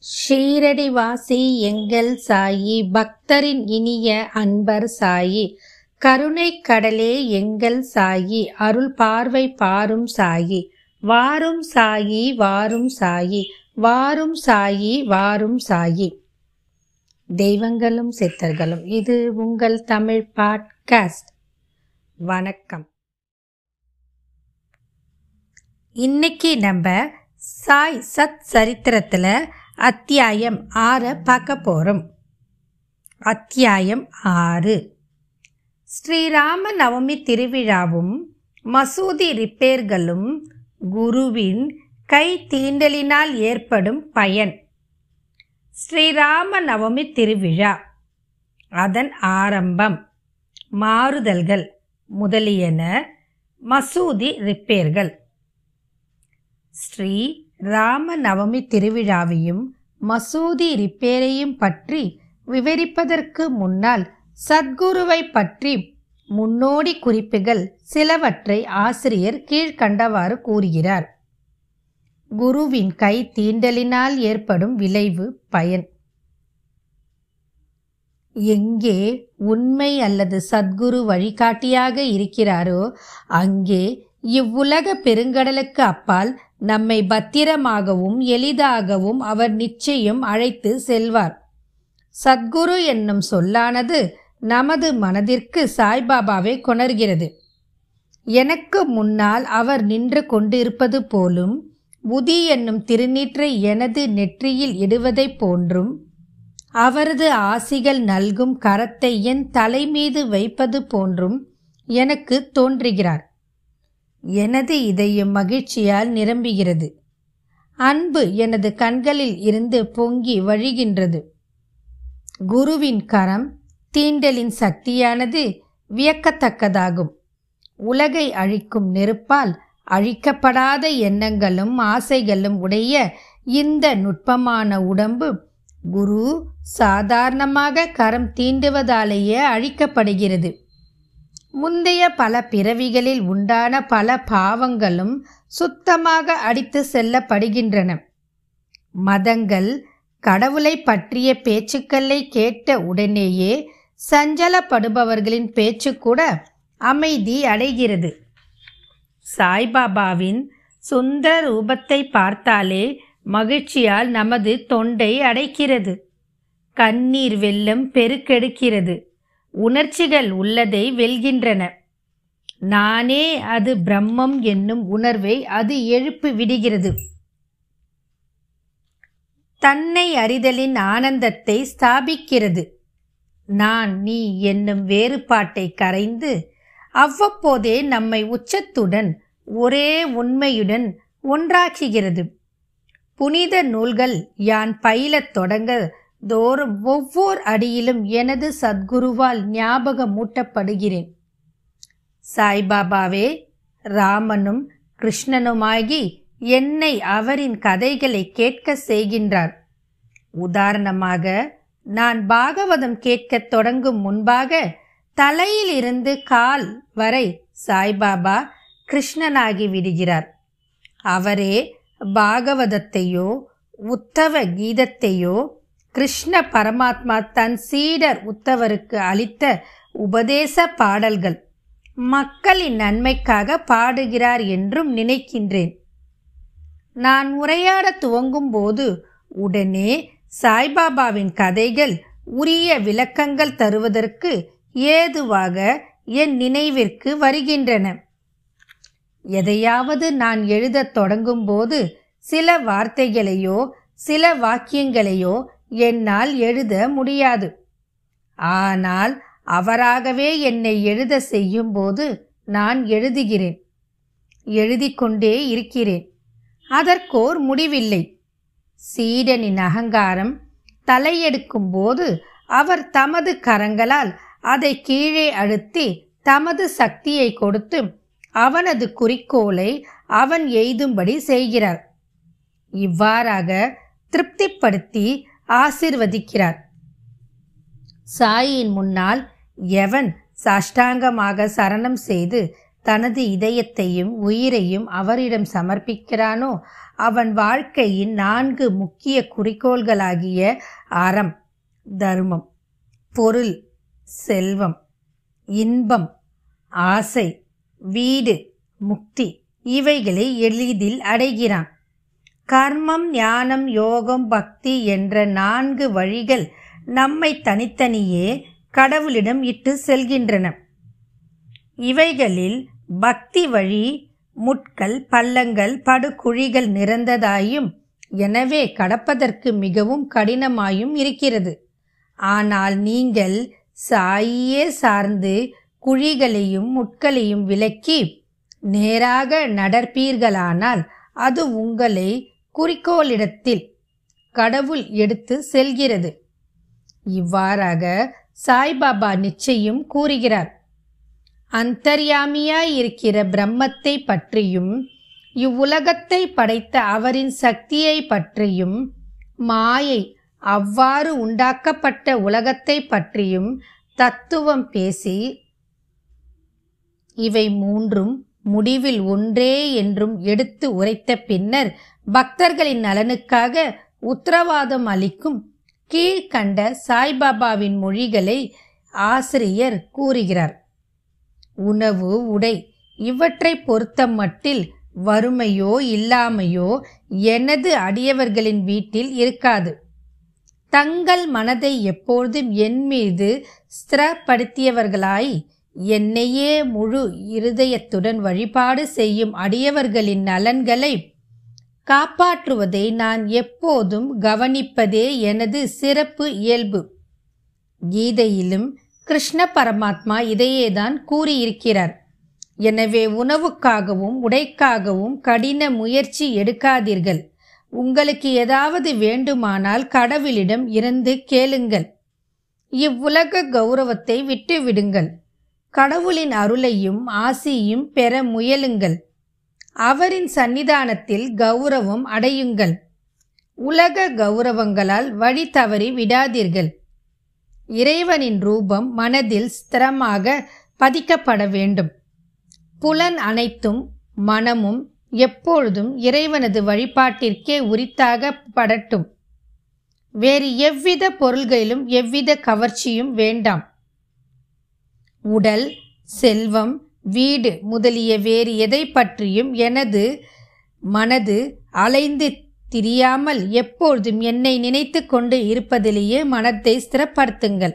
ஷீரடி வாசி எங்கள் சாயி பக்தரின் இனிய அன்பர் சாயி கருணை கடலே எங்கள் சாயி அருள் பார்வை பாரும் சாயி வாரும் சாயி வாரும் சாயி வாரும் சாயி வாரும் சாயி. தெய்வங்களும் சித்தர்களும் இது உங்கள் தமிழ் பாட்காஸ்ட். வணக்கம். இன்னைக்கு நம்ம சாய் சத் சரித்திரத்தில் அத்தியாயம் ஆறை பார்க்க போகிறோம் அத்தியாயம் ஆறு. ஸ்ரீராம நவமி திருவிழாவும் மசூதி ரிப்பேர்களும் குருவின் கை தீண்டலினால் ஏற்படும் பயன். ஸ்ரீராம நவமி திருவிழா. அதன் ஆரம்பம் மாறுதல்கள் முதலியன மசூதி ரிப்பேர்கள். ஸ்ரீ ராம நவமி திருவிழாவையும் மசூதி ரிப்பேரையும் பற்றி விவரிப்பதற்கு முன்னால் சத்குருவை பற்றி முன்னோடி குறிப்புகள் சிலவற்றை ஆசிரியர் கீழ்கண்டவாறு கூறுகிறார். குருவின் கை தீண்டலினால் ஏற்படும் விளைவு பயன். எங்கே உண்மை அல்லது சத்குரு வழிகாட்டியாக இருக்கிறாரோ அங்கே இவ்வுலக பெருங்கடலுக்கு அப்பால் நம்மை பத்திரமாகவும் எளிதாகவும் அவர் நிச்சயம் அழைத்து செல்வார். சத்குரு என்னும் சொல்லானது நமது மனதிற்கு சாய்பாபாவை கொணர்கிறது. எனக்கு முன்னால் அவர் நின்று கொண்டிருப்பது போலும் உதி என்னும் திருநீற்றை எனது நெற்றியில் இடுவதைப் போன்றும் அவரது ஆசிகள் நல்கும் கரத்தை என் தலைமீது வைப்பது போன்றும் எனக்கு தோன்றுகிறார். எனது இதயம் மகிழ்ச்சியால் நிரம்புகிறது. அன்பு எனது கண்களில் இருந்து பொங்கி வழிகின்றது. குருவின் கரம் தீண்டலின் சக்தியானது வியக்கத்தக்கதாகும். உலகை அழிக்கும் நெருப்பால் அழிக்கப்படாத எண்ணங்களும் ஆசைகளும் உடைய இந்த நுட்பமான உடம்பு குரு சாதாரணமாக கரம் தீண்டுவதாலேயே அழிக்கப்படுகிறது. முந்தைய பல பிறவிகளில் உண்டான பல பாவங்களும் சுத்தமாக அடித்து செல்லப்படுகின்றன. மதங்கள் கடவுளை பற்றிய பேச்சுக்களை கேட்ட உடனேயே சஞ்சலப்படுபவர்களின் பேச்சு கூட அமைதி அடைகிறது. சாய்பாபாவின் சுந்தர ரூபத்தை பார்த்தாலே மகிழ்ச்சியால் நமது தொண்டை அடைக்கிறது. கண்ணீர் வெள்ளம் பெருக்கெடுக்கிறது. உணர்ச்சிகள் உள்ளதை வெல்கின்றன. நானே அது பிரம்மம் என்னும் உணர்வை அது எழுப்பி விடுகிறது. தன்னை அறிதலின் ஆனந்தத்தை ஸ்தாபிக்கிறது. நான் நீ என்னும் வேறுபாட்டை கரைந்து அவ்வப்போதே நம்மை உச்சத்துடன் ஒரே உண்மையுடன் ஒன்றாக்குகிறது. புனித நூல்கள் யான் பயிலத் தொடங்க தோறும் ஒவ்வொரு அடியிலும் எனது சத்குருவால் ஞாபகம் மூட்டப்படுகிறேன் சாய்பாபாவே ராமனும் கிருஷ்ணனுமாகி என்னை அவரின் கதைகளை கேட்க செய்கின்றார். உதாரணமாக நான் பாகவதம் கேட்கத் தொடங்கும் முன்பாக தலையிலிருந்து கால் வரை சாய்பாபா கிருஷ்ணனாகி விடுகிறார். அவரே பாகவதத்தையோ உத்தவ கீதத்தையோ கிருஷ்ண பரமாத்மா தன் சீடர் உத்தவருக்கு அளித்த உபதேச பாடல்கள். மக்களின் நன்மைக்காக பாடுகிறார் என்றும் நினைக்கின்றேன். நான் உரையாட துவங்கும் போது உடனே சாய்பாபாவின் கதைகள் உரிய விளக்கங்கள் தருவதற்கு ஏதுவாக என் நினைவிற்கு வருகின்றன. எதையாவது நான் எழுதத் தொடங்கும்போது சில வார்த்தைகளையோ சில வாக்கியங்களையோ என்னால் எழுத முடியாது. ஆனால் அவராகவே என்னை எழுத செய்யும்போது நான் எழுதுகிறேன். எழுதிக்கொண்டே இருக்கிறேன். அதற்கோர் முடிவில்லை. சீடனின் அகங்காரம் தலையெடுக்கும் போது அவர் தமது கரங்களால் அதை கீழே அழுத்தி தமது சக்தியை கொடுத்து அவனது குறிக்கோளை அவன் எய்தும்படி செய்கிறார். இவ்வாறாக திருப்திப்படுத்தி ஆசிர்வதிக்கிறார். சாயின் முன்னால் எவன் சாஷ்டாங்கமாக சரணம் செய்து தனது இதயத்தையும் உயிரையும் அவரிடம் சமர்ப்பிக்கிறானோ அவன் வாழ்க்கையின் நான்கு முக்கிய குறிக்கோள்களாகிய அறம் தர்மம் பொருள் செல்வம் இன்பம் ஆசை வீடு முக்தி இவைகளை எளிதில் அடைகிறான். கர்மம் ஞானம் யோகம் பக்தி என்ற நான்கு வழிகள் நம்மை தனித்தனியே கடவுளிடம் இட்டு செல்கின்றன. இவைகளில் பக்தி வழி முட்கள் பள்ளங்கள் படுகுழிகள் நிறைந்ததாயும் எனவே கடப்பதற்கு மிகவும் கடினமாயும் இருக்கிறது. ஆனால் நீங்கள் சாயே சார்ந்து குழிகளையும் முட்களையும் விலக்கி நேராக நடப்பீர்களானால் அது உங்களை குறிக்கோளிடத்தில் கடவுள் எடுத்து செல்கிறது. இவ்வாறாக சாய்பாபா நிச்சயம் கூறுகிறார். அந்தர்யாமியாய் இருக்கிற பிரம்மத்தை பற்றியும் இவ்வுலகத்தை படைத்த அவரின் சக்தியை பற்றியும் மாயை அவ்வாறு உண்டாக்கப்பட்ட உலகத்தை பற்றியும் தத்துவம் பேசி இவை மூன்றும் முடிவில் ஒன்றே என்றும் எடுத்து உரைத்த பின்னர் பக்தர்களின் நலனுக்காக உத்தரவாதம் அளிக்கும் கீழ்கண்ட சாய்பாபாவின் மொழிகளை ஆசிரியர் கூறுகிறார். உணவு உடை இவற்றை பொறுத்த மட்டில் வறுமையோ இல்லாமையோ எனது அடியவர்களின் வீட்டில் இருக்காது. தங்கள் மனதை எப்பொழுதும் என் மீது ஸ்திரப்படுத்தியவர்களாய் என்னையே முழு இருதயத்துடன் வழிபாடு செய்யும் அடியவர்களின் நலன்களை காப்பாற்றுவதை நான் எப்போதும் கவனிப்பதே எனது சிறப்பு இயல்பு. கீதையிலும் கிருஷ்ண பரமாத்மா இதையேதான் கூறியிருக்கிறார். எனவே உணவுக்காகவும் உடைக்காகவும் கடின முயற்சி எடுக்காதீர்கள். உங்களுக்கு ஏதாவது வேண்டுமானால் கடவுளிடம் இருந்து கேளுங்கள். இவ்வுலக கௌரவத்தை விட்டுவிடுங்கள். கடவுளின் அருளையும் ஆசியும் பெற முயலுங்கள். அவரின் சன்னிதானத்தில் கௌரவம் அடையுங்கள். உலக கௌரவங்களால் வழி தவறி விடாதீர்கள். இறைவனின் ரூபம் மனதில் ஸ்திரமாக பதிக்கப்பட வேண்டும். புலன் அனைத்தும் மனமும் எப்பொழுதும் இறைவனது வழிபாட்டிற்கே உரித்தாக படட்டும். வேறு எவ்வித பொருள்களிலும் எவ்வித கவர்ச்சியும் வேண்டாம். உடல் செல்வம் வீடு முதலிய வேறு எதை பற்றியும் எனது மனது அலைந்து திரியாமல் எப்பொழுதும் என்னை நினைத்து கொண்டு இருப்பதிலேயே மனத்தை ஸ்திரப்படுத்துங்கள்.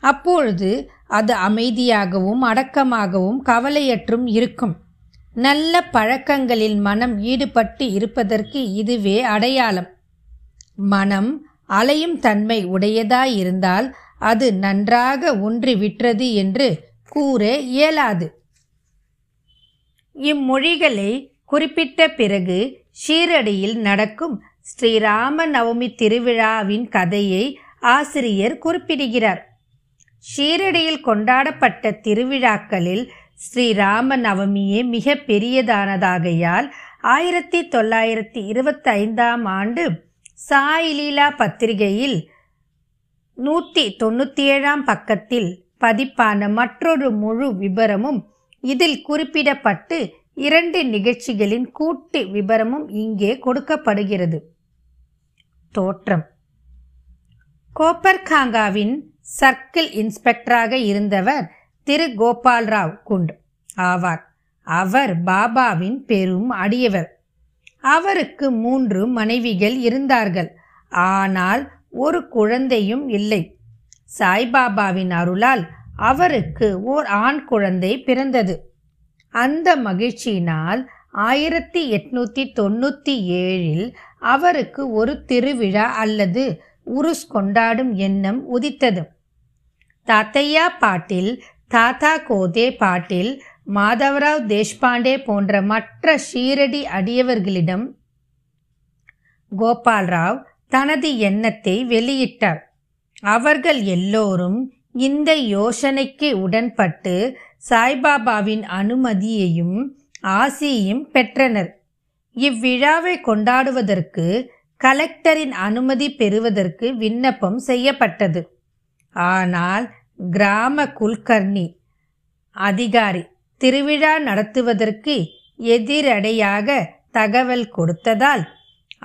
அப்பொழுது அது அமைதியாகவும் அடக்கமாகவும் கவலையற்றும் இருக்கும். நல்ல பழக்கங்களில் மனம் ஈடுபட்டு இருப்பதற்கு இதுவே அடையாளம். மனம் அலையும் தன்மை உடையதாயிருந்தால் அது நன்றாக ஒன்றி விற்றது என்று கூற இயலாது. இம்மொழிகளை குறிப்பிட்ட பிறகு ஷீரடியில் நடக்கும் ஸ்ரீராம நவமி திருவிழாவின் கதையை ஆசிரியர் குறிப்பிடுகிறார். ஷீரடியில் கொண்டாடப்பட்ட திருவிழாக்களில் ஸ்ரீராம நவமியே மிக பெரியதானதாகையால் ஆயிரத்தி தொள்ளாயிரத்தி இருபத்தி ஐந்தாம் ஆண்டு சாய் லீலா பத்திரிகையில் நூற்றி தொண்ணூற்றி ஏழாம் பக்கத்தில் பதிப்பான மற்றொரு முழு விபரமும் இதில் குறிப்பிடப்பட்டு இரண்டு நிகழ்ச்சிகளின் கூட்டு விபரமும் இங்கே கொடுக்கப்படுகிறது. தோற்றம். கோப்பர்காங்காவின் சர்க்கிள் இன்ஸ்பெக்டராக இருந்தவர் திரு கோபால்ராவ் குண்ட் ஆவார். அவர் பாபாவின் பெரும் அடியவர். அவருக்கு மூன்று மனைவிகள் இருந்தார்கள். ஆனால் ஒரு குழந்தையும் இல்லை. சாய்பாபாவின் அருளால் அவருக்கு ஓர் ஆண் குழந்தை பிறந்தது. அந்த மகிழ்ச்சியினால் ஆயிரத்தி எட்நூத்தி தொண்ணூற்றி ஏழில் அவருக்கு ஒரு திருவிழா அல்லது உருஸ் கொண்டாடும் எண்ணம் உதித்தது. தாத்தையா பாட்டில் தாத்தா கோதே பாட்டில் மாதவராவ் தேஷ்பாண்டே போன்ற மற்ற ஷீரடி அடியவர்களிடம் கோபால்ராவ் தனது எண்ணத்தை வெளியிட்டார். அவர்கள் எல்லோரும் இந்த யோசனைக்கு உடன்பட்டு சாய்பாபாவின் அனுமதியையும் ஆசியையும் பெற்றனர். இவ்விழாவை கொண்டாடுவதற்கு கலெக்டரின் அனுமதி பெறுவதற்கு விண்ணப்பம் செய்யப்பட்டது. ஆனால் கிராம குல்கர்ணி அதிகாரி திருவிழா நடத்துவதற்கு எதிரடையாக தகவல் கொடுத்ததால்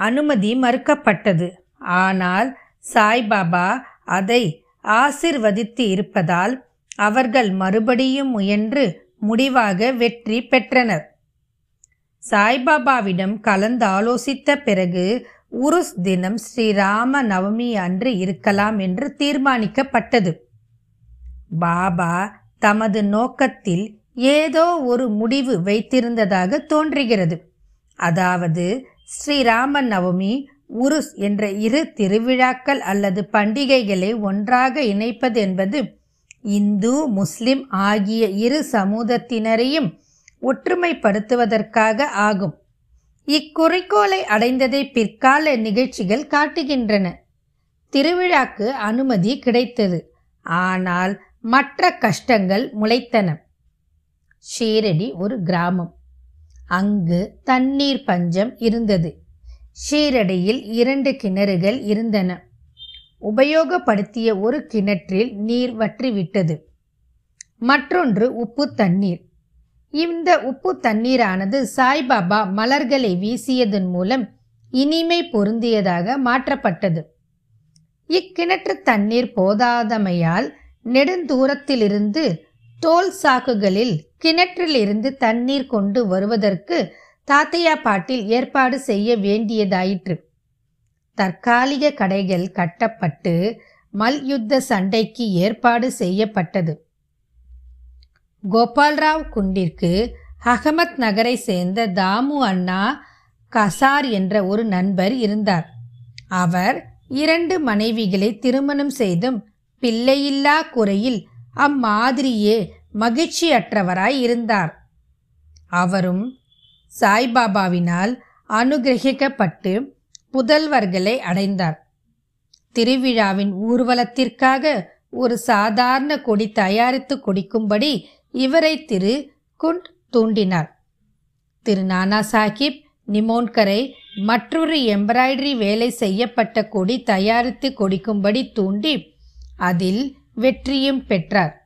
அனுமதி மறுக்கப்பட்டது. ஆனால் சாய்பாபா அதை ஆசிர்வதித்து இருப்பதால் அவர்கள் மறுபடியும் முயன்று முடிவாக வெற்றி பெற்றனர். சாய்பாபாவிடம் கலந்து ஆலோசித்த பிறகு உருஸ் தினம் ஸ்ரீராம நவமி அன்று இருக்கலாம் என்று தீர்மானிக்கப்பட்டது. பாபா தமது நோக்கத்தில் ஏதோ ஒரு முடிவு வைத்திருந்ததாக தோன்றுகிறது. அதாவது ஸ்ரீராம நவமி உருஸ் என்ற இரு திருவிழாக்கள் அல்லது பண்டிகைகளை ஒன்றாக இணைப்பது என்பது இந்து முஸ்லிம் ஆகிய இரு சமூகத்தினரையும் ஒற்றுமைப்படுத்துவதற்காக ஆகும். இக்குறிக்கோளை அடைந்ததை பிற்கால நிகழ்ச்சிகள் காட்டுகின்றன. திருவிழாக்கு அனுமதி கிடைத்தது. ஆனால் மற்ற கஷ்டங்கள் முளைத்தன. ஷீரடி ஒரு கிராமம். அங்கு தண்ணீர் பஞ்சம் இருந்தது. ஷீரடியில் இரண்டு கிணறுகள் இருந்தன. உபயோகப்படுத்திய ஒரு கிணற்றில் நீர் வற்றிவிட்டது. மற்றொன்று உப்பு தண்ணீர். இந்த உப்பு தண்ணீரானது சாய்பாபா மலர்களை வீசியதன் மூலம் இனிமை பொருந்தியதாக மாற்றப்பட்டது. இக்கிணற்று தண்ணீர் போதாதமையால் நெடுந்தூரத்திலிருந்து தோல் சாக்குகளில் கிணற்றிலிருந்து தண்ணீர் கொண்டு வருவதற்கு தாத்தையா பாட்டில் ஏற்பாடு செய்ய வேண்டியதாயிற்று. தற்காலிக கடைகள் கட்டப்பட்டு மல்யுத்த சண்டைக்கு ஏற்பாடு செய்யப்பட்டது. கோபால்ராவ் குண்டிற்கு அகமத் நகரை சேர்ந்த தாமு அண்ணா கசார் என்ற ஒரு நண்பர் இருந்தார். அவர் இரண்டு மனைவிகளை திருமணம் செய்தும் பிள்ளையில்லா குறையில் அம்மாதிரியே மகிழ்ச்சியற்றவராய் இருந்தார். அவரும் சாய்பாபாவினால் அனுகிரகிக்கப்பட்டு புதல்வர்களை அடைந்தார். திருவிழாவின் ஊர்வலத்திற்காக ஒரு சாதாரண கொடி தயாரித்து கொடுக்கும்படி இவரை திரு குண்ட் தூண்டினார். திரு நானா சாஹிப் நிமோன்கரை மற்றொரு எம்ப்ராய்டரி வேலை செய்யப்பட்ட கொடி தயாரித்து கொடுக்கும்படி தூண்டி அதில் வெற்றியும் பெற்றார்.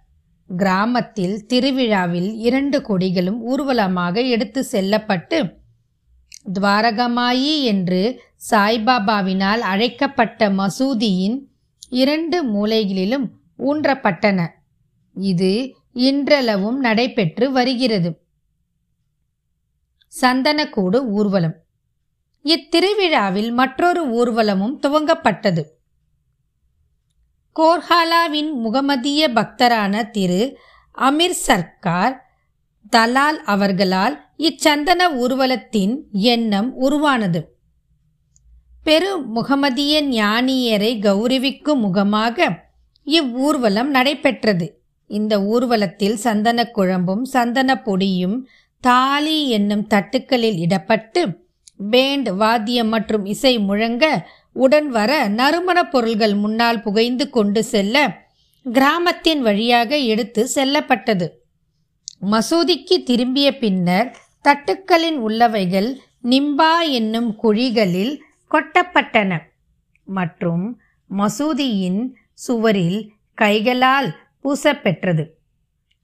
கிராமத்தில் திருவிழாவில் இரண்டு கொடிகளும் ஊர்வலமாக எடுத்து செல்லப்பட்டு துவாரகமாயி என்று சாய்பாபாவினால் அழைக்கப்பட்ட மசூதியின் இரண்டு மூலைகளிலும் ஊன்றப்பட்டன. இது இன்றளவும் நடைபெற்று வருகிறது. சந்தனக்கூடு ஊர்வலம். இத்திருவிழாவில் மற்றொரு ஊர்வலமும் துவங்கப்பட்டது. கோர்ஹாலாவின் முகமதிய பக்தரான திரு அமீர் சர்க்கார் தலால் அவர்களால் இச்சந்தன ஊர்வலத்தின் எண்ணம் உருவானது. பெரு முகமதிய ஞானியரை கௌரவிக்கும் முகமாக இவ்வூர்வலம் நடைபெற்றது. இந்த ஊர்வலத்தில் சந்தன குழம்பும் சந்தன பொடியும் தாலி என்னும் தட்டுக்களில் இடப்பட்டு பேண்ட் வாத்தியம் மற்றும் இசை முழங்க உடன் வர நறுமணப் பொருள்கள் முன்னால் புகைந்து கொண்டு செல்ல கிராமத்தின் வழியாக எடுத்து செல்லப்பட்டது. மசூதிக்கு திரும்பிய பின்னர் தட்டுக்களின் உள்ளவைகள் நிம்பா என்னும் குழிகளில் கொட்டப்பட்டன. மற்றும் மசூதியின் சுவரில் கைகளால் பூசப்பெற்றது.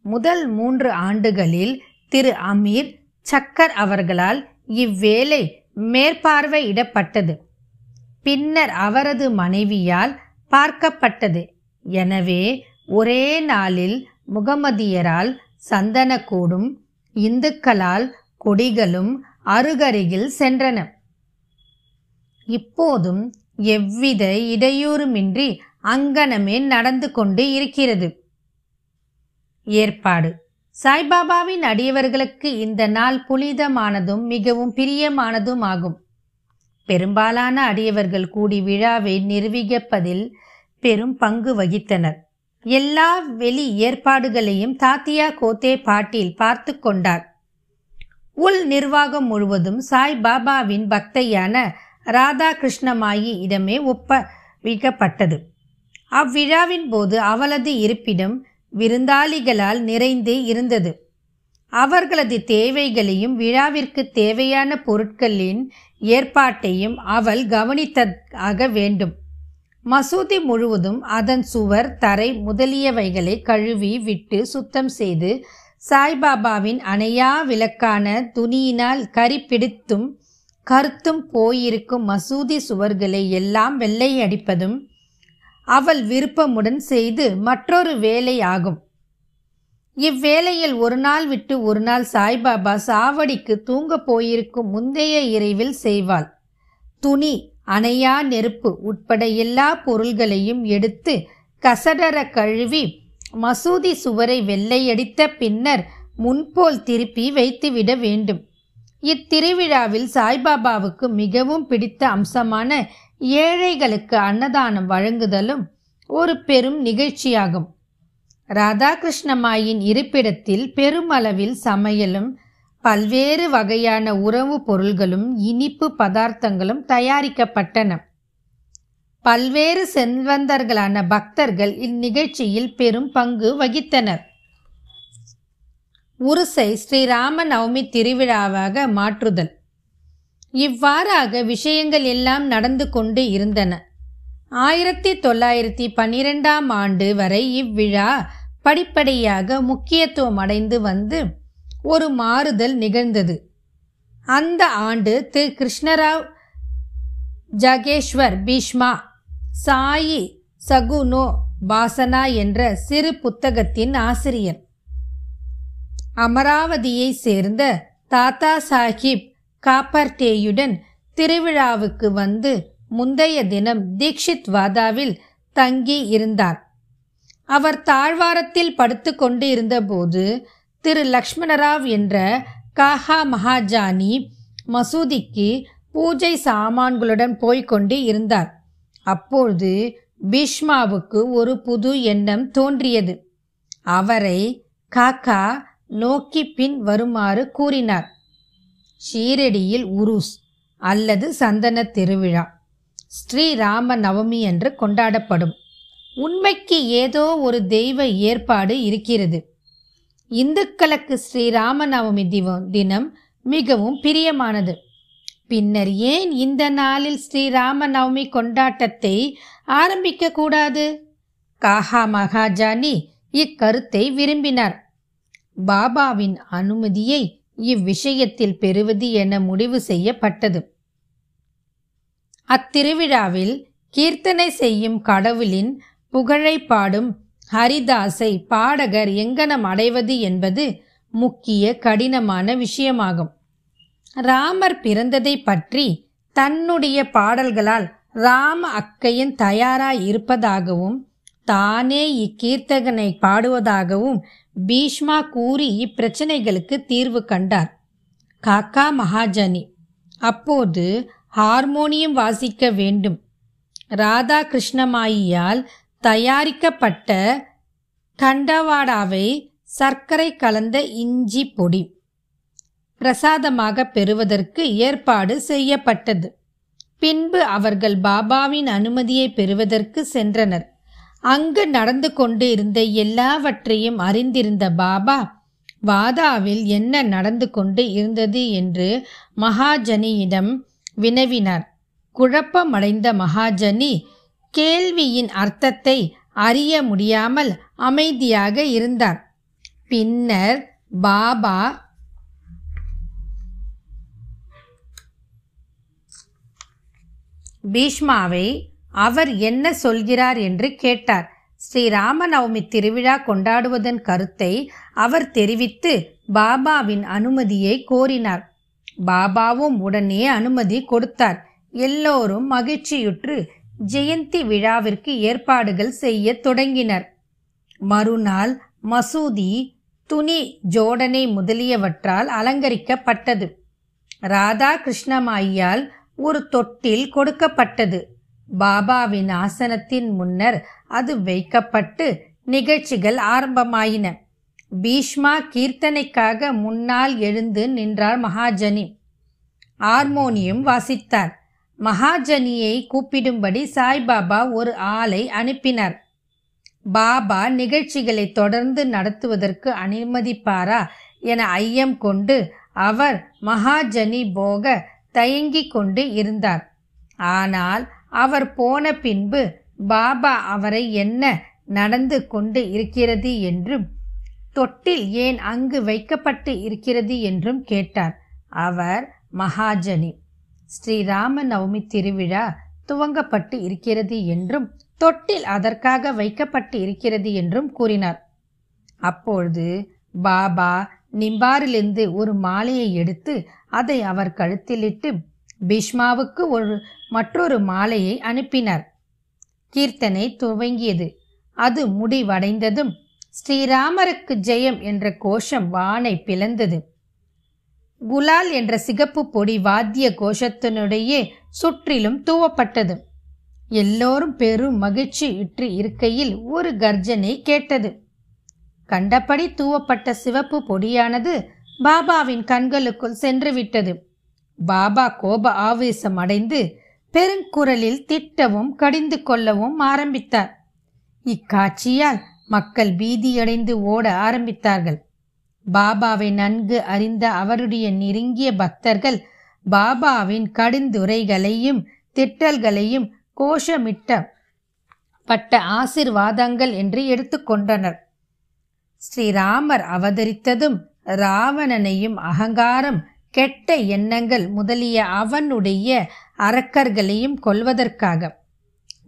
முதல் மூன்று ஆண்டுகளில் திரு அமீர் சக்கர் அவர்களால் இவ்வேலை மேற்பார்வையிடப்பட்டது. பின்னர் அவரது மனைவியால் பார்க்கப்பட்டது. எனவே ஒரே நாளில் முகமதியரால் சந்தனக்கூடும் இந்துக்களால் கொடிகளும் அருகருகில் சென்றன. இப்போதும் எவ்வித இடையூறுமின்றி அங்கனமே நடந்து கொண்டு இருக்கிறது. ஏற்பாடு. சாய்பாபாவின் அடியவர்களுக்கு இந்த நாள் புனிதமானதும் மிகவும் பிரியமானதும் ஆகும். பெரும்பாலான அடியவர்கள் கூடி விழாவை நிர்வகிப்பதில் பெரும் பங்கு வகித்தனர். எல்லா வெளி ஏற்பாடுகளையும் தாத்தியா கோத்தே பாட்டில் பார்த்து கொண்டார். உள் நிர்வாகம் முழுவதும் சாய் பாபாவின் பக்தையான ராதா கிருஷ்ணமாயி இடமே ஒப்பவிக்கப்பட்டது. அவ்விழாவின் போது அவளது இருப்பிடம் விருந்தாளிகளால் நிறைந்து இருந்தது. அவர்களது தேவைகளையும் விழாவிற்கு தேவையான பொருட்களின் ஏற்பாட்டையும் அவள் கவனித்ததாக வேண்டும். மசூதி முழுவதும் அதன் சுவர் தரை முதலியவைகளை கழுவி விட்டு சுத்தம் செய்து சாய்பாபாவின் அணையா விளக்கான துணியினால் கரி பிடித்தும் கருத்தும் போயிருக்கும் மசூதி சுவர்களை எல்லாம் வெள்ளை அடிப்பதும் அவள் விருப்பமுடன் செய்து மற்றொரு வேலை ஆகும் இவ்வேளையில் ஒரு நாள் விட்டு ஒரு நாள் சாய்பாபா சாவடிக்கு தூங்க போயிருக்கும் முந்தைய இறைவில் செய்வாள். துணி அணையா நெருப்பு உட்பட எல்லா பொருள்களையும் எடுத்து கசடர கழுவி மசூதி சுவரை வெள்ளையடித்த பின்னர் முன்போல் திருப்பி வைத்துவிட வேண்டும். இத்திருவிழாவில் சாய்பாபாவுக்கு மிகவும் பிடித்த அம்சமான ஏழைகளுக்கு அன்னதானம் வழங்குதலும் ஒரு பெரும் நிகழ்ச்சியாகும். ராதாகிருஷ்ணமாயின் இருப்பிடத்தில் பெருமளவில் சமையலும் பல்வேறு வகையான உறவு பொருள்களும் இனிப்பு பதார்த்தங்களும் தயாரிக்கப்பட்டன. பல்வேறு செல்வந்தர்களான பக்தர்கள் இந்நிகழ்ச்சியில் பெரும் பங்கு வகித்தனர். உருசை ஸ்ரீராம நவமி திருவிழாவாக மாற்றுதல். இவ்வாறாக விஷயங்கள் எல்லாம் நடந்து கொண்டு இருந்தன. ஆயிரத்தி தொள்ளாயிரத்தி பன்னிரெண்டாம் ஆண்டு வரை இவ்விழா படிப்படியாக முக்கியத்துவம் அடைந்து வந்து ஒரு மாறுதல் நிகழ்ந்தது. அந்த ஆண்டு திரு. கிருஷ்ணராவ் ஜகேஸ்வர் பீஷ்மா சாயி சகுனோ பாசனா என்ற சிறு புத்தகத்தின் ஆசிரியர். அமராவதியை சேர்ந்த தாத்தா சாஹிப் காப்பர்டேயுடன் திருவிழாவுக்கு வந்து முந்தைய தினம் தீக்ஷித் வாதாவில் தங்கி இருந்தார். அவர் தாழ்வாரத்தில் படுத்து கொண்டு இருந்தபோது திரு லக்ஷ்மணராவ் என்ற காஹா மகாஜானி மசூதிக்கு பூஜை சாமான்களுடன் போய்கொண்டு இருந்தார். அப்பொழுது பீஷ்மாவுக்கு ஒரு புது எண்ணம் தோன்றியது. அவரை காக்கா நோக்கி பின் வருமாறு கூறினார். ஷீரடியில் உருஸ் அல்லது சந்தன திருவிழா. ஸ்ரீராம நவமி என்று கொண்டாடப்படும். உண்மைக்கு ஏதோ ஒரு தெய்வ ஏற்பாடு இருக்கிறது. இந்துக்களுக்கு ஸ்ரீராமநவமி தினம் மிகவும் பிரியமானது. பின்னர் ஏன் இந்த நாளில் ஸ்ரீராம நவமி கொண்டாட்டத்தை ஆரம்பிக்க கூடாது? காஹா மகாஜானி இக்கருத்தை விரும்பினார். பாபாவின் அனுமதியை இவ்விஷயத்தில் பெறுவது என முடிவு செய்யப்பட்டது. அத்திருவிழாவில் கீர்த்தனை செய்யும் கடவுளின் புகழை பாடும் ஹரிதாஸை பாடகர் எங்கனம் அடைவது என்பது முக்கிய கடினமான விஷயமாகும். ராமர் பிறந்ததை பற்றி தன்னுடைய பாடல்களால் ராம அக்கையன் தயாராய் இருப்பதாகவும் தானே இக்கீர்த்தகனை பாடுவதாகவும் பீஷ்மா கூறி இப்பிரச்சனைகளுக்கு தீர்வு கண்டார். காக்கா மகாஜனி அப்போது ஹார்மோனியம் வாசிக்க வேண்டும். ராதா கிருஷ்ணமாயியால் தயாரிக்கப்பட்ட கண்டவாடாவை சர்க்கரை கலந்த இஞ்சி பொடி பிரசாதமாக பெறுவதற்கு ஏற்பாடு செய்யப்பட்டது. பின்பு அவர்கள் பாபாவின் அனுமதியை பெறுவதற்கு சென்றனர். அங்கு நடந்து கொண்டு இருந்த எல்லாவற்றையும் அறிந்திருந்த பாபா வாதாவில் என்ன நடந்து கொண்டு இருந்தது? என்று மகாஜனியிடம் வினவினார். குழப்பமடைந்த மகாஜனி கேள்வியின் அர்த்தத்தை அறிய முடியாமல் அமைதியாக இருந்தார். பின்னர் பாபா பீஷ்மாவை அவர் என்ன சொல்கிறார் என்று கேட்டார். ஸ்ரீராமநவமி திருவிழா கொண்டாடுவதன் கருத்தை அவர் தெரிவித்து பாபாவின் அனுமதியை கோரினார். பாபாவும் உடனே அனுமதி கொடுத்தார். எல்லோரும் மகிழ்ச்சியுற்று ஜெயந்தி விழாவிற்கு ஏற்பாடுகள் செய்ய தொடங்கினர். மறுநாள் மசூதி துணி ஜோடனை முதலியவற்றால் அலங்கரிக்கப்பட்டது. ராதா கிருஷ்ணமாயால் ஒரு தொட்டில் கொடுக்கப்பட்டது. பாபாவின் ஆசனத்தின் முன்னர் அது வைக்கப்பட்டு நிகழ்ச்சிகள் ஆரம்பமாயின. பீஷ்மா கீர்த்தனைக்காக முன்னால் எழுந்து நின்றார் மகாஜனி. ஹார்மோனியம் வாசித்தார். மகாஜனியை கூப்பிடும்படி சாய்பாபா ஒரு ஆளை அனுப்பினார். பாபா நிகழ்ச்சிகளை தொடர்ந்து நடத்துவதற்கு அனுமதிப்பாரா என ஐயம் கொண்டு அவர் மகாஜனி போக தயங்கிக் கொண்டு இருந்தார். ஆனால் அவர் போன பின்பு பாபா அவரை என்ன நடந்து கொண்டு இருக்கிறது என்றும் தொட்டில் ஏன் அங்கு வைக்கப்பட்டு இருக்கிறது என்றும் கேட்டார். அவர் மகாஜனி. ஸ்ரீராம நவமி திருவிழா துவங்கப்பட்டு இருக்கிறது என்றும் தொட்டில் அதற்காக வைக்கப்பட்டு இருக்கிறது என்றும் கூறினார். அப்பொழுது பாபா நிம்பாரிலிருந்து ஒரு மாலையை எடுத்து அதை அவர் கழுத்திலிட்டு பீஷ்மாவுக்கு ஒரு மற்றொரு மாலையை அனுப்பினார். கீர்த்தனை துவங்கியது. அது முடிவடைந்ததும் ஸ்ரீராமருக்கு ஜெயம் என்ற கோஷம் வானை பிளந்தது. குலால் என்ற சிகப்பு பொடி வாத்திய கோஷத்தினுடைய சுற்றிலும் தூவப்பட்டது. எல்லோரும் பெரும் மகிழ்ச்சி இற்று இருக்கையில் ஒரு கர்ஜனை கேட்டது. கண்டபடி தூவப்பட்ட சிவப்பு பொடியானது பாபாவின் கண்களுக்குள் சென்றுவிட்டது. பாபா கோப ஆவேசம் அடைந்து பெருங்குரலில் திட்டவும் கடிந்து கொள்ளவும் ஆரம்பித்தார். இக்காட்சியால் மக்கள் பீதியடைந்து ஓட ஆரம்பித்தார்கள். பாபாவை நன்கு அறிந்த அவருடைய நெருங்கிய பக்தர்கள் பாபாவின் கடுந்துரைகளையும் திட்டல்களையும் கோஷமிட்ட பட்ட ஆசிர்வாதங்கள் என்று எடுத்துக்கொண்டனர் ஸ்ரீராமர் அவதரித்ததும் ராவணனையும் அகங்காரம் கெட்ட எண்ணங்கள் முதலிய அவனுடைய அரக்கர்களையும் கொல்வதற்காக.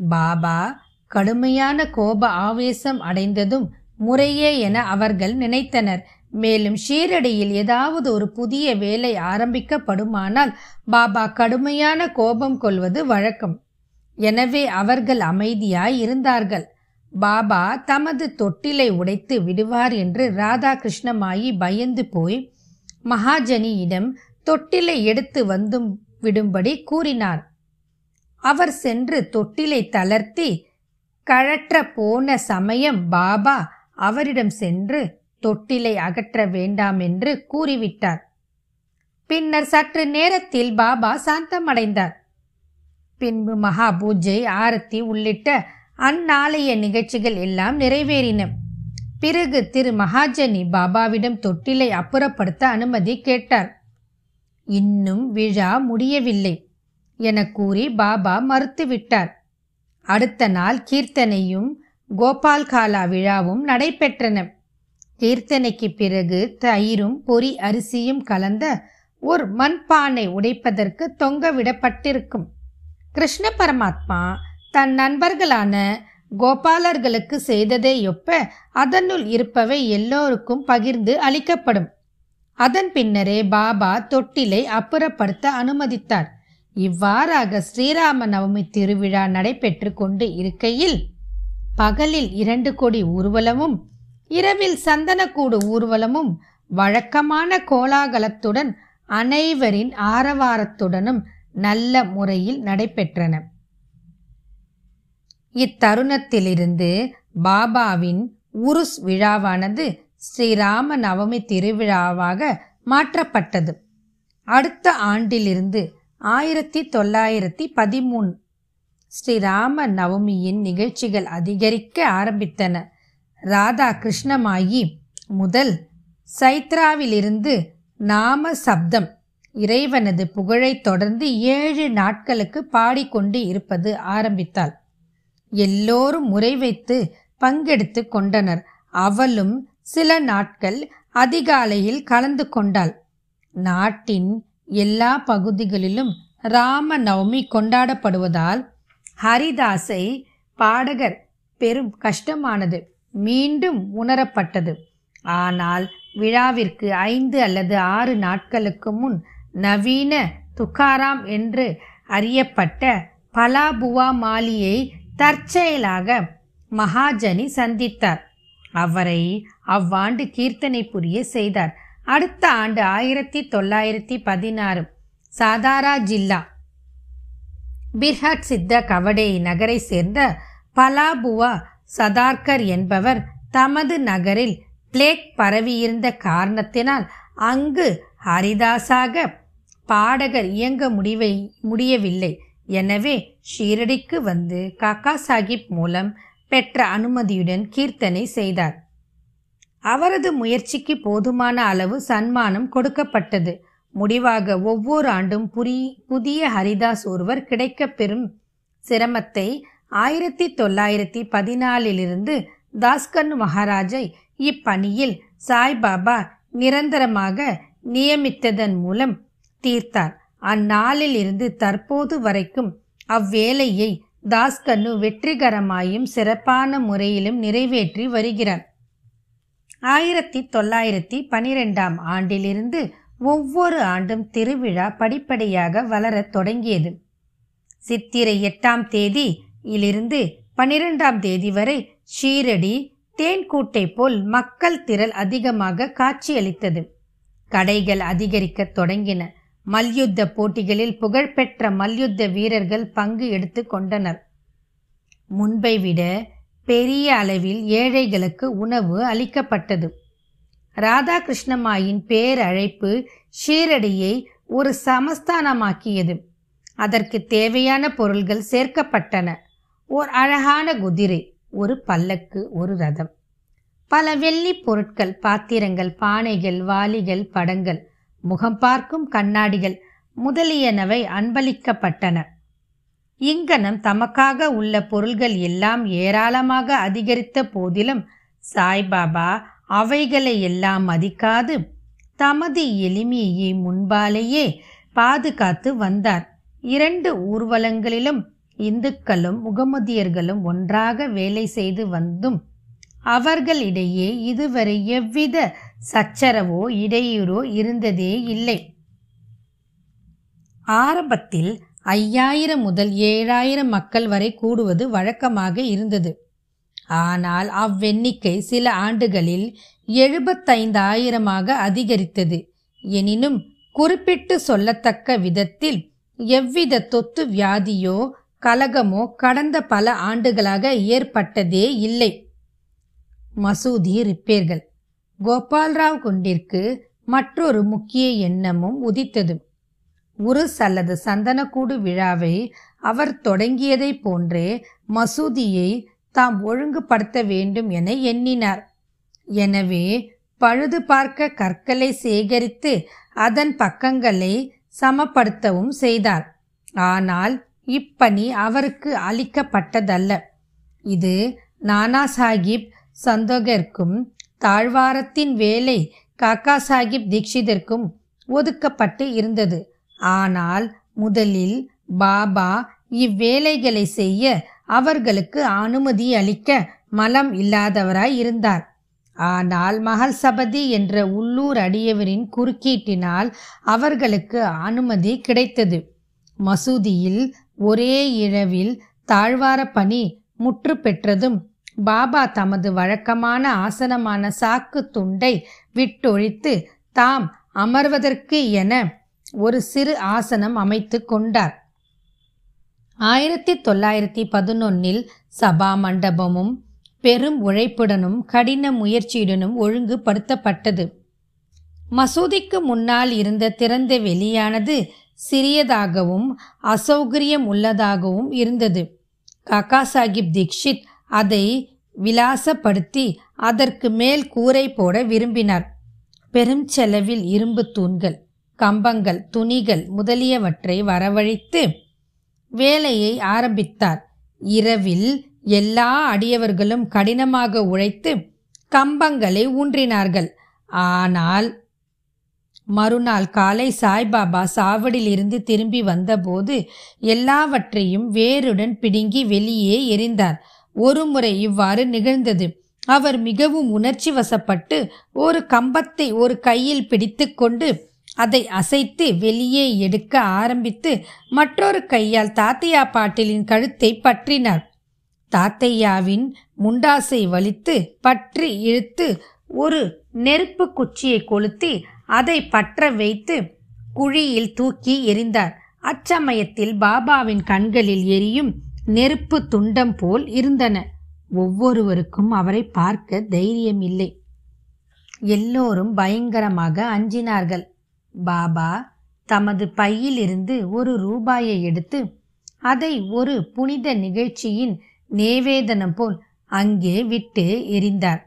பாபா கடுமையான கோப ஆவேசம் அடைந்ததும் முறையே என அவர்கள் நினைத்தனர். மேலும் ஷீரடியில் ஏதாவது ஒரு புதிய வேலை ஆரம்பிக்கப்படுமானால் பாபா கடுமையான கோபம் கொள்வது வழக்கம். எனவே அவர்கள் அமைதியாய் இருந்தார்கள் பாபா தமது தொட்டிலை உடைத்து விடுவார் என்று ராதாகிருஷ்ணமாயி பயந்து போய் மகாஜனியிடம் தொட்டிலை எடுத்து வந்தும் விடும்படி கூறினார். அவர் சென்று தொட்டிலை தளர்த்தி கழற்ற போன சமயம் பாபா அவரிடம் சென்று தொட்டிலை அகற்ற வேண்டாம் என்று கூறிவிட்டார். பின்னர் சற்று நேரத்தில் பாபா சாந்தமடைந்தார். பின்பு மகா பூஜை ஆரத்தி உள்ளிட்ட அந்நாளைய நிகழ்ச்சிகள் எல்லாம் நிறைவேறின. பிறகு திரு மகாஜனி பாபாவிடம் தொட்டிலை அப்புறப்படுத்த அனுமதி கேட்டார். இன்னும் விழா முடியவில்லை என கூறி பாபா மறுத்துவிட்டார். அடுத்த நாள் கீர்த்தனையும் கோபால்காலா விழாவும் நடைபெற்றன. கீர்த்தனைக்கு பிறகு தயிரும் பொறி அரிசியும் கலந்த ஒரு மண்பானை உடைப்பதற்கு தொங்க விடப்பட்டிருக்கும். கிருஷ்ண பரமாத்மா தன் நண்பர்களான கோபாலர்களுக்கு செய்ததை ஒப்ப அதனுள் இருப்பவை எல்லோருக்கும் பகிர்ந்து அளிக்கப்படும். அதன் பின்னரே பாபா தொட்டிலை அப்புறப்படுத்த அனுமதித்தார். இவ்வாறாக ஸ்ரீராம நவமி திருவிழா நடைபெற்று கொண்டு இருக்கையில் பகலில் இரண்டு கொடி ஊர்வலமும் இரவில் சந்தனக்கூடு ஊர்வலமும் வழக்கமான கோலாகலத்துடன் அனைவரின் ஆரவாரத்துடனும் நல்ல முறையில் நடைபெற்றன. இத்தருணத்திலிருந்து பாபாவின் உருஸ் விழாவானது ஸ்ரீராம நவமி திருவிழாவாக மாற்றப்பட்டது. அடுத்த ஆண்டிலிருந்து ஆயிரத்தி தொள்ளாயிரத்தி பதிமூணு ஸ்ரீராம நவமியின் நிகழ்ச்சிகள் அதிகரிக்க ஆரம்பித்தன. ராதா கிருஷ்ணமாயி முதல் சைத்ராவிலிருந்து நாம சப்தம். இறைவனது புகழை தொடர்ந்து ஏழு நாட்களுக்கு பாடிக்கொண்டு இருப்பது ஆரம்பித்தாள். எல்லோரும் முறை வைத்து பங்கெடுத்து கொண்டனர். அவளும் சில நாட்கள் அதிகாலையில் கலந்து கொண்டாள். நாட்டின் எல்லா பகுதிகளிலும் ராம நவமி கொண்டாடப்படுவதால் ஹரிதாஸை பாடகர் பெரும் கஷ்டமானது. மீண்டும் உணரப்பட்டது. ஆனால் விழாவிற்கு ஐந்து அல்லது ஆறு நாட்களுக்கு முன் நவீன துக்காராம் என்று அறியப்பட்ட பலாபுவா மாலியை தற்செயலாக மகாஜனி சந்தித்தார். அவரை அவ்வாண்டு கீர்த்தனை புரிய செய்தார். அடுத்த ஆண்டு ஆயிரத்தி தொள்ளாயிரத்தி பதினாறு. சாதாரா ஜில்லா. பிர்ஹட் சித்த கவடே நகரை சேர்ந்த பலாபுவா சதார்கர் என்பவர் தமது நகரில் பிளேக் பரவியிருந்த காரணத்தினால் அங்கு ஹரிதாஸாக பாடகர் இயங்க முடிவை முடியவில்லை. எனவே ஷீரடிக்கு வந்து காக்கா சாஹிப் மூலம் பெற்ற அனுமதியுடன் கீர்த்தனை செய்தார். அவரது முயற்சிக்கு போதுமான அளவு சன்மானம் கொடுக்கப்பட்டது. முடிவாக ஒவ்வொரு ஆண்டும் புரி புதிய ஹரிதாஸ் ஒருவர் கிடைக்க பெறும் சிரமத்தை ஆயிரத்தி தொள்ளாயிரத்தி பதினாலிலிருந்து தாஸ்கன் மகாராஜை இப்பணியில் சாய்பாபா நிரந்தரமாக நியமித்ததன் மூலம் தீர்த்தார். அந்நாளில் இருந்து தற்போது வரைக்கும் அவ்வேலையை தாஸ்கன்னு வெற்றிகரமாயும் சிறப்பான முறையிலும் நிறைவேற்றி வருகிறார். ஆயிரத்தி தொள்ளாயிரத்தி பனிரெண்டாம் ஆண்டிலிருந்து ஒவ்வொரு ஆண்டும் திருவிழா படிப்படியாக வளரத் தொடங்கியது. சித்திரை எட்டாம் தேதி இலிருந்து பனிரெண்டாம் தேதி வரை ஷீரடி தேன்கூட்டை போல் மக்கள் திரள் அதிகமாக காட்சியளித்தது. கடைகள் அதிகரிக்கத் தொடங்கின. மல்யுத்த போட்டிகளில் புகழ்பெற்ற மல்யுத்த வீரர்கள் பங்கு எடுத்து கொண்டனர். முன்பை விட பெரிய அளவில் ஏழைகளுக்கு உணவு அளிக்கப்பட்டது. ராதாகிருஷ்ணமாயின் பேரழைப்பு ஷீரடியை ஒரு சமஸ்தானமாக்கியது. அதற்கு தேவையான பொருள்கள் சேர்க்கப்பட்டன. ஓர் அழகான குதிரை ஒரு பல்லக்கு ஒரு ரதம். பல வெள்ளி பொருட்கள் பாத்திரங்கள் பானைகள் வாளிகள் படங்கள் முகம் பார்க்கும் கண்ணாடிகள் முதலியனவை அன்பளிக்கப்பட்டன. இங்கனம் தமக்காக உள்ள பொருள்கள் எல்லாம் ஏராளமாக அதிகரித்த போதிலும் சாய்பாபா அவைகளை எல்லாம் மதிக்காது தமது எளிமையை முன்பாலேயே பாதுகாத்து வந்தார். இரண்டு ஊர்வலங்களிலும் இந்துக்களும் முகமதியர்களும் ஒன்றாக வேலை செய்து வந்தும் அவர்களிடையே இதுவரை எவ்வித சச்சரவோ இடையூறோ இருந்ததே இல்லை. ஆரம்பத்தில் ஐயாயிரம் முதல் ஏழாயிரம் மக்கள் வரை கூடுவது வழக்கமாக இருந்தது. ஆனால் அவ்வெண்ணிக்கை சில ஆண்டுகளில் எழுபத்தைந்தாயிரமாக அதிகரித்தது. எனினும் குறிப்பிட்டு சொல்லத்தக்க விதத்தில் எவ்வித தொத்து வியாதியோ கலகமோ கடந்த பல ஆண்டுகளாக ஏற்பட்டதே இல்லை. மசூதி ரிப்பேர்கள். கோபால்ராவ் குண்டிற்கு மற்றொரு முக்கிய எண்ணமும் உதித்தது. உருஸ் அல்லது சந்தனக்கூடு விழாவை அவர் தொடங்கியதைப் போன்றே மசூதியை தாம் ஒழுங்குபடுத்த வேண்டும் என எண்ணினார். எனவே பழுது பார்க்க கற்களை சேகரித்து அதன் பக்கங்களை சமப்படுத்தவும் செய்தார். ஆனால் இப்பணி அவருக்கு அளிக்கப்பட்டதல்ல. இது நானா சாஹிப் சந்தோகர்க்கும் தாழ்வாரத்தின் வேலை காக்கா சாஹிப் தீக்ஷிதர்க்கும் ஒதுக்கப்பட்டு இருந்தது. ஆனால் முதலில் பாபா இவ்வேலைகளை செய்ய அவர்களுக்கு அனுமதி அளிக்க மலம் இல்லாதவராய் இருந்தார். ஆனால் மகள் சபதி என்ற உள்ளூர் அடியவரின் குறுக்கீட்டினால் அவர்களுக்கு அனுமதி கிடைத்தது. மசூதியில் ஒரே இரவில் தாழ்வார பணி முற்று பெற்றதும் பாபா தமது வழக்கமான ஆசனமான சாக்கு துண்டை விட்டொழித்து தாம் அமர்வதற்கு என ஒரு சிறு ஆசனம் அமைத்து கொண்டார். ஆயிரத்தி தொள்ளாயிரத்தி பதினொன்னில் சபா மண்டபமும் பெரும் உழைப்புடனும் கடின முயற்சியுடனும் ஒழுங்குபடுத்தப்பட்டது. மசூதிக்கு முன்னால் இருந்த திறந்த வெளியானது சிறியதாகவும் அசௌகரியம் உள்ளதாகவும் இருந்தது. காக்கா சாஹிப் தீக்ஷித் அதை விலாசப்படுத்தி அதற்கு மேல் கூரை போட விரும்பினார். பெரும் செலவில் இரும்பு தூண்கள் கம்பங்கள் துணிகள் முதலியவற்றை வரவழைத்து வேலையை ஆரம்பித்தார். இரவில் எல்லா அடியவர்களும் கடினமாக உழைத்து கம்பங்களை ஊன்றினார்கள். ஆனால் மறுநாள் காலை சாய்பாபா சாவடியிலிருந்து திரும்பி வந்தபோது எல்லாவற்றையும் வேருடன் பிடுங்கி வெளியே எரிந்தார் ஒருமுறை இவ்வாறு நிகழ்ந்தது. அவர் மிகவும் உணர்ச்சி வசப்பட்டு ஒரு கம்பத்தை ஒரு கையில் பிடித்துக்கொண்டு அதை அசைத்து வெளியே எடுக்க ஆரம்பித்து மற்றொரு கையால் தாத்தையா பாட்டிலின் கழுத்தை பற்றினார். தாத்தையாவின் முண்டாசை வலித்து பற்றி இழுத்து ஒரு நெருப்பு குச்சியை கொளுத்தி அதை பற்ற வைத்து குழியில் தூக்கி எறிந்தார். அச்சமயத்தில் பாபாவின் கண்களில் எரியும் நெருப்பு துண்டம் போல் இருந்தன. ஒவ்வொருவருக்கும் அவரை பார்க்க தைரியம் இல்லை எல்லோரும் பயங்கரமாக அஞ்சினார்கள். பாபா தமது பையிலிருந்து ஒரு ரூபாயை எடுத்து அதை ஒரு புனித நிகழ்ச்சியின் நேவேதனம் போல் அங்கே விட்டு எறிந்தார்.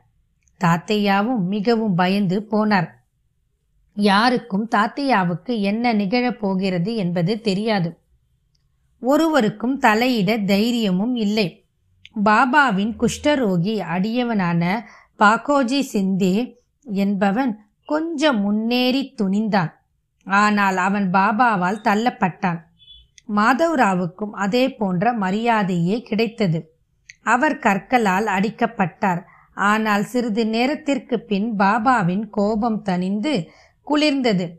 தாத்தையாவும் மிகவும் பயந்து போனார். யாருக்கும் தாத்தையாவுக்கு என்ன நிகழப் போகிறது என்பது தெரியாது. ஒருவருக்கும் தலையிட தைரியமும் இல்லை. பாபாவின் குஷ்டரோகி அடியவனான பாக்கோஜி சிந்தே என்பவன் கொஞ்சம் முன்னேறி துணிந்தான். ஆனால் அவன் பாபாவால் தள்ளப்பட்டான். மாதவராவுக்கும் அதே போன்ற மரியாதையே கிடைத்தது. அவர் கற்களால் அடிக்கப்பட்டார். ஆனால் சிறிது நேரத்திற்கு பின் பாபாவின் கோபம் தணிந்து குளிர்ந்தது.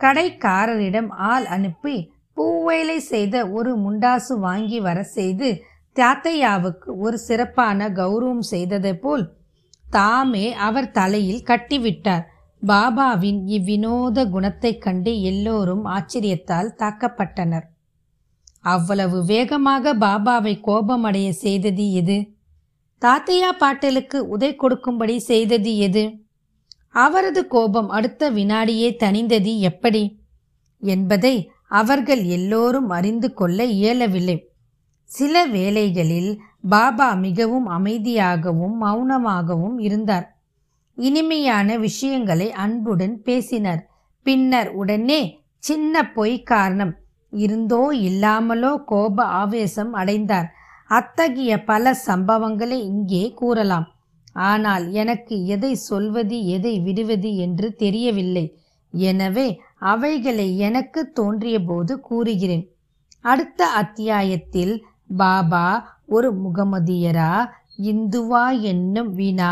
கடைக்காரரிடம் ஆள் அனுப்பி பூவேலை செய்த ஒரு முண்டாசு வாங்கி வர செய்து தாத்தையாவுக்கு ஒரு சிறப்பான கௌரவம் செய்தது போல் தாமே அவர் தலையில் கட்டிவிட்டார். பாபாவின் இவ்வினோத குணத்தைக் கண்டு எல்லோரும் ஆச்சரியத்தால் தாக்கப்பட்டனர். அவ்வளவு வேகமாக பாபாவை கோபமடைய செய்தது எது? தாத்தையா பாட்டலுக்கு உதை கொடுக்கும்படி செய்தது எது? அவரது கோபம் அடுத்த வினாடியே தணிந்தது எப்படி? என்பதை அவர்கள் எல்லோரும் அறிந்து கொள்ள இயலவில்லை. சில வேளைகளில் பாபா மிகவும் அமைதியாகவும் மௌனமாகவும் இருந்தார். இனிமையான விஷயங்களை அன்புடன் பேசினார். பின்னர் உடனே சின்ன பொய் காரணம். இருந்தோ இல்லாமலோ கோப ஆவேசம் அடைந்தார். அத்தகைய பல சம்பவங்களை இங்கே கூறலாம். ஆனால் எனக்கு எதை சொல்வது எதை விடுவது என்று தெரியவில்லை. எனவே அவைகளை எனக்கு தோன்றியபோது கூறுகிறேன். அடுத்த அத்தியாயத்தில் பாபா ஒரு முகமதியரா இந்துவா என்னும் வினா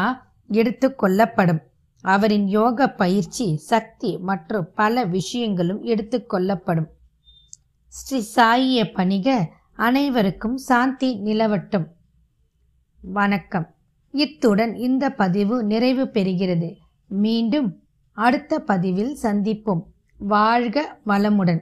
எடுத்து கொள்ளப்படும். அவரின் யோக பயிற்சி சக்தி மற்றும் பல விஷயங்களும் எடுத்து கொள்ளப்படும். ஸ்ரீ சாயிய பணிக அனைவருக்கும் சாந்தி நிலவட்டும். வணக்கம். இத்துடன் இந்த பதிவு நிறைவு பெறுகிறது. மீண்டும் அடுத்த பதிவில் சந்திப்போம். வாழ்க வளமுடன்.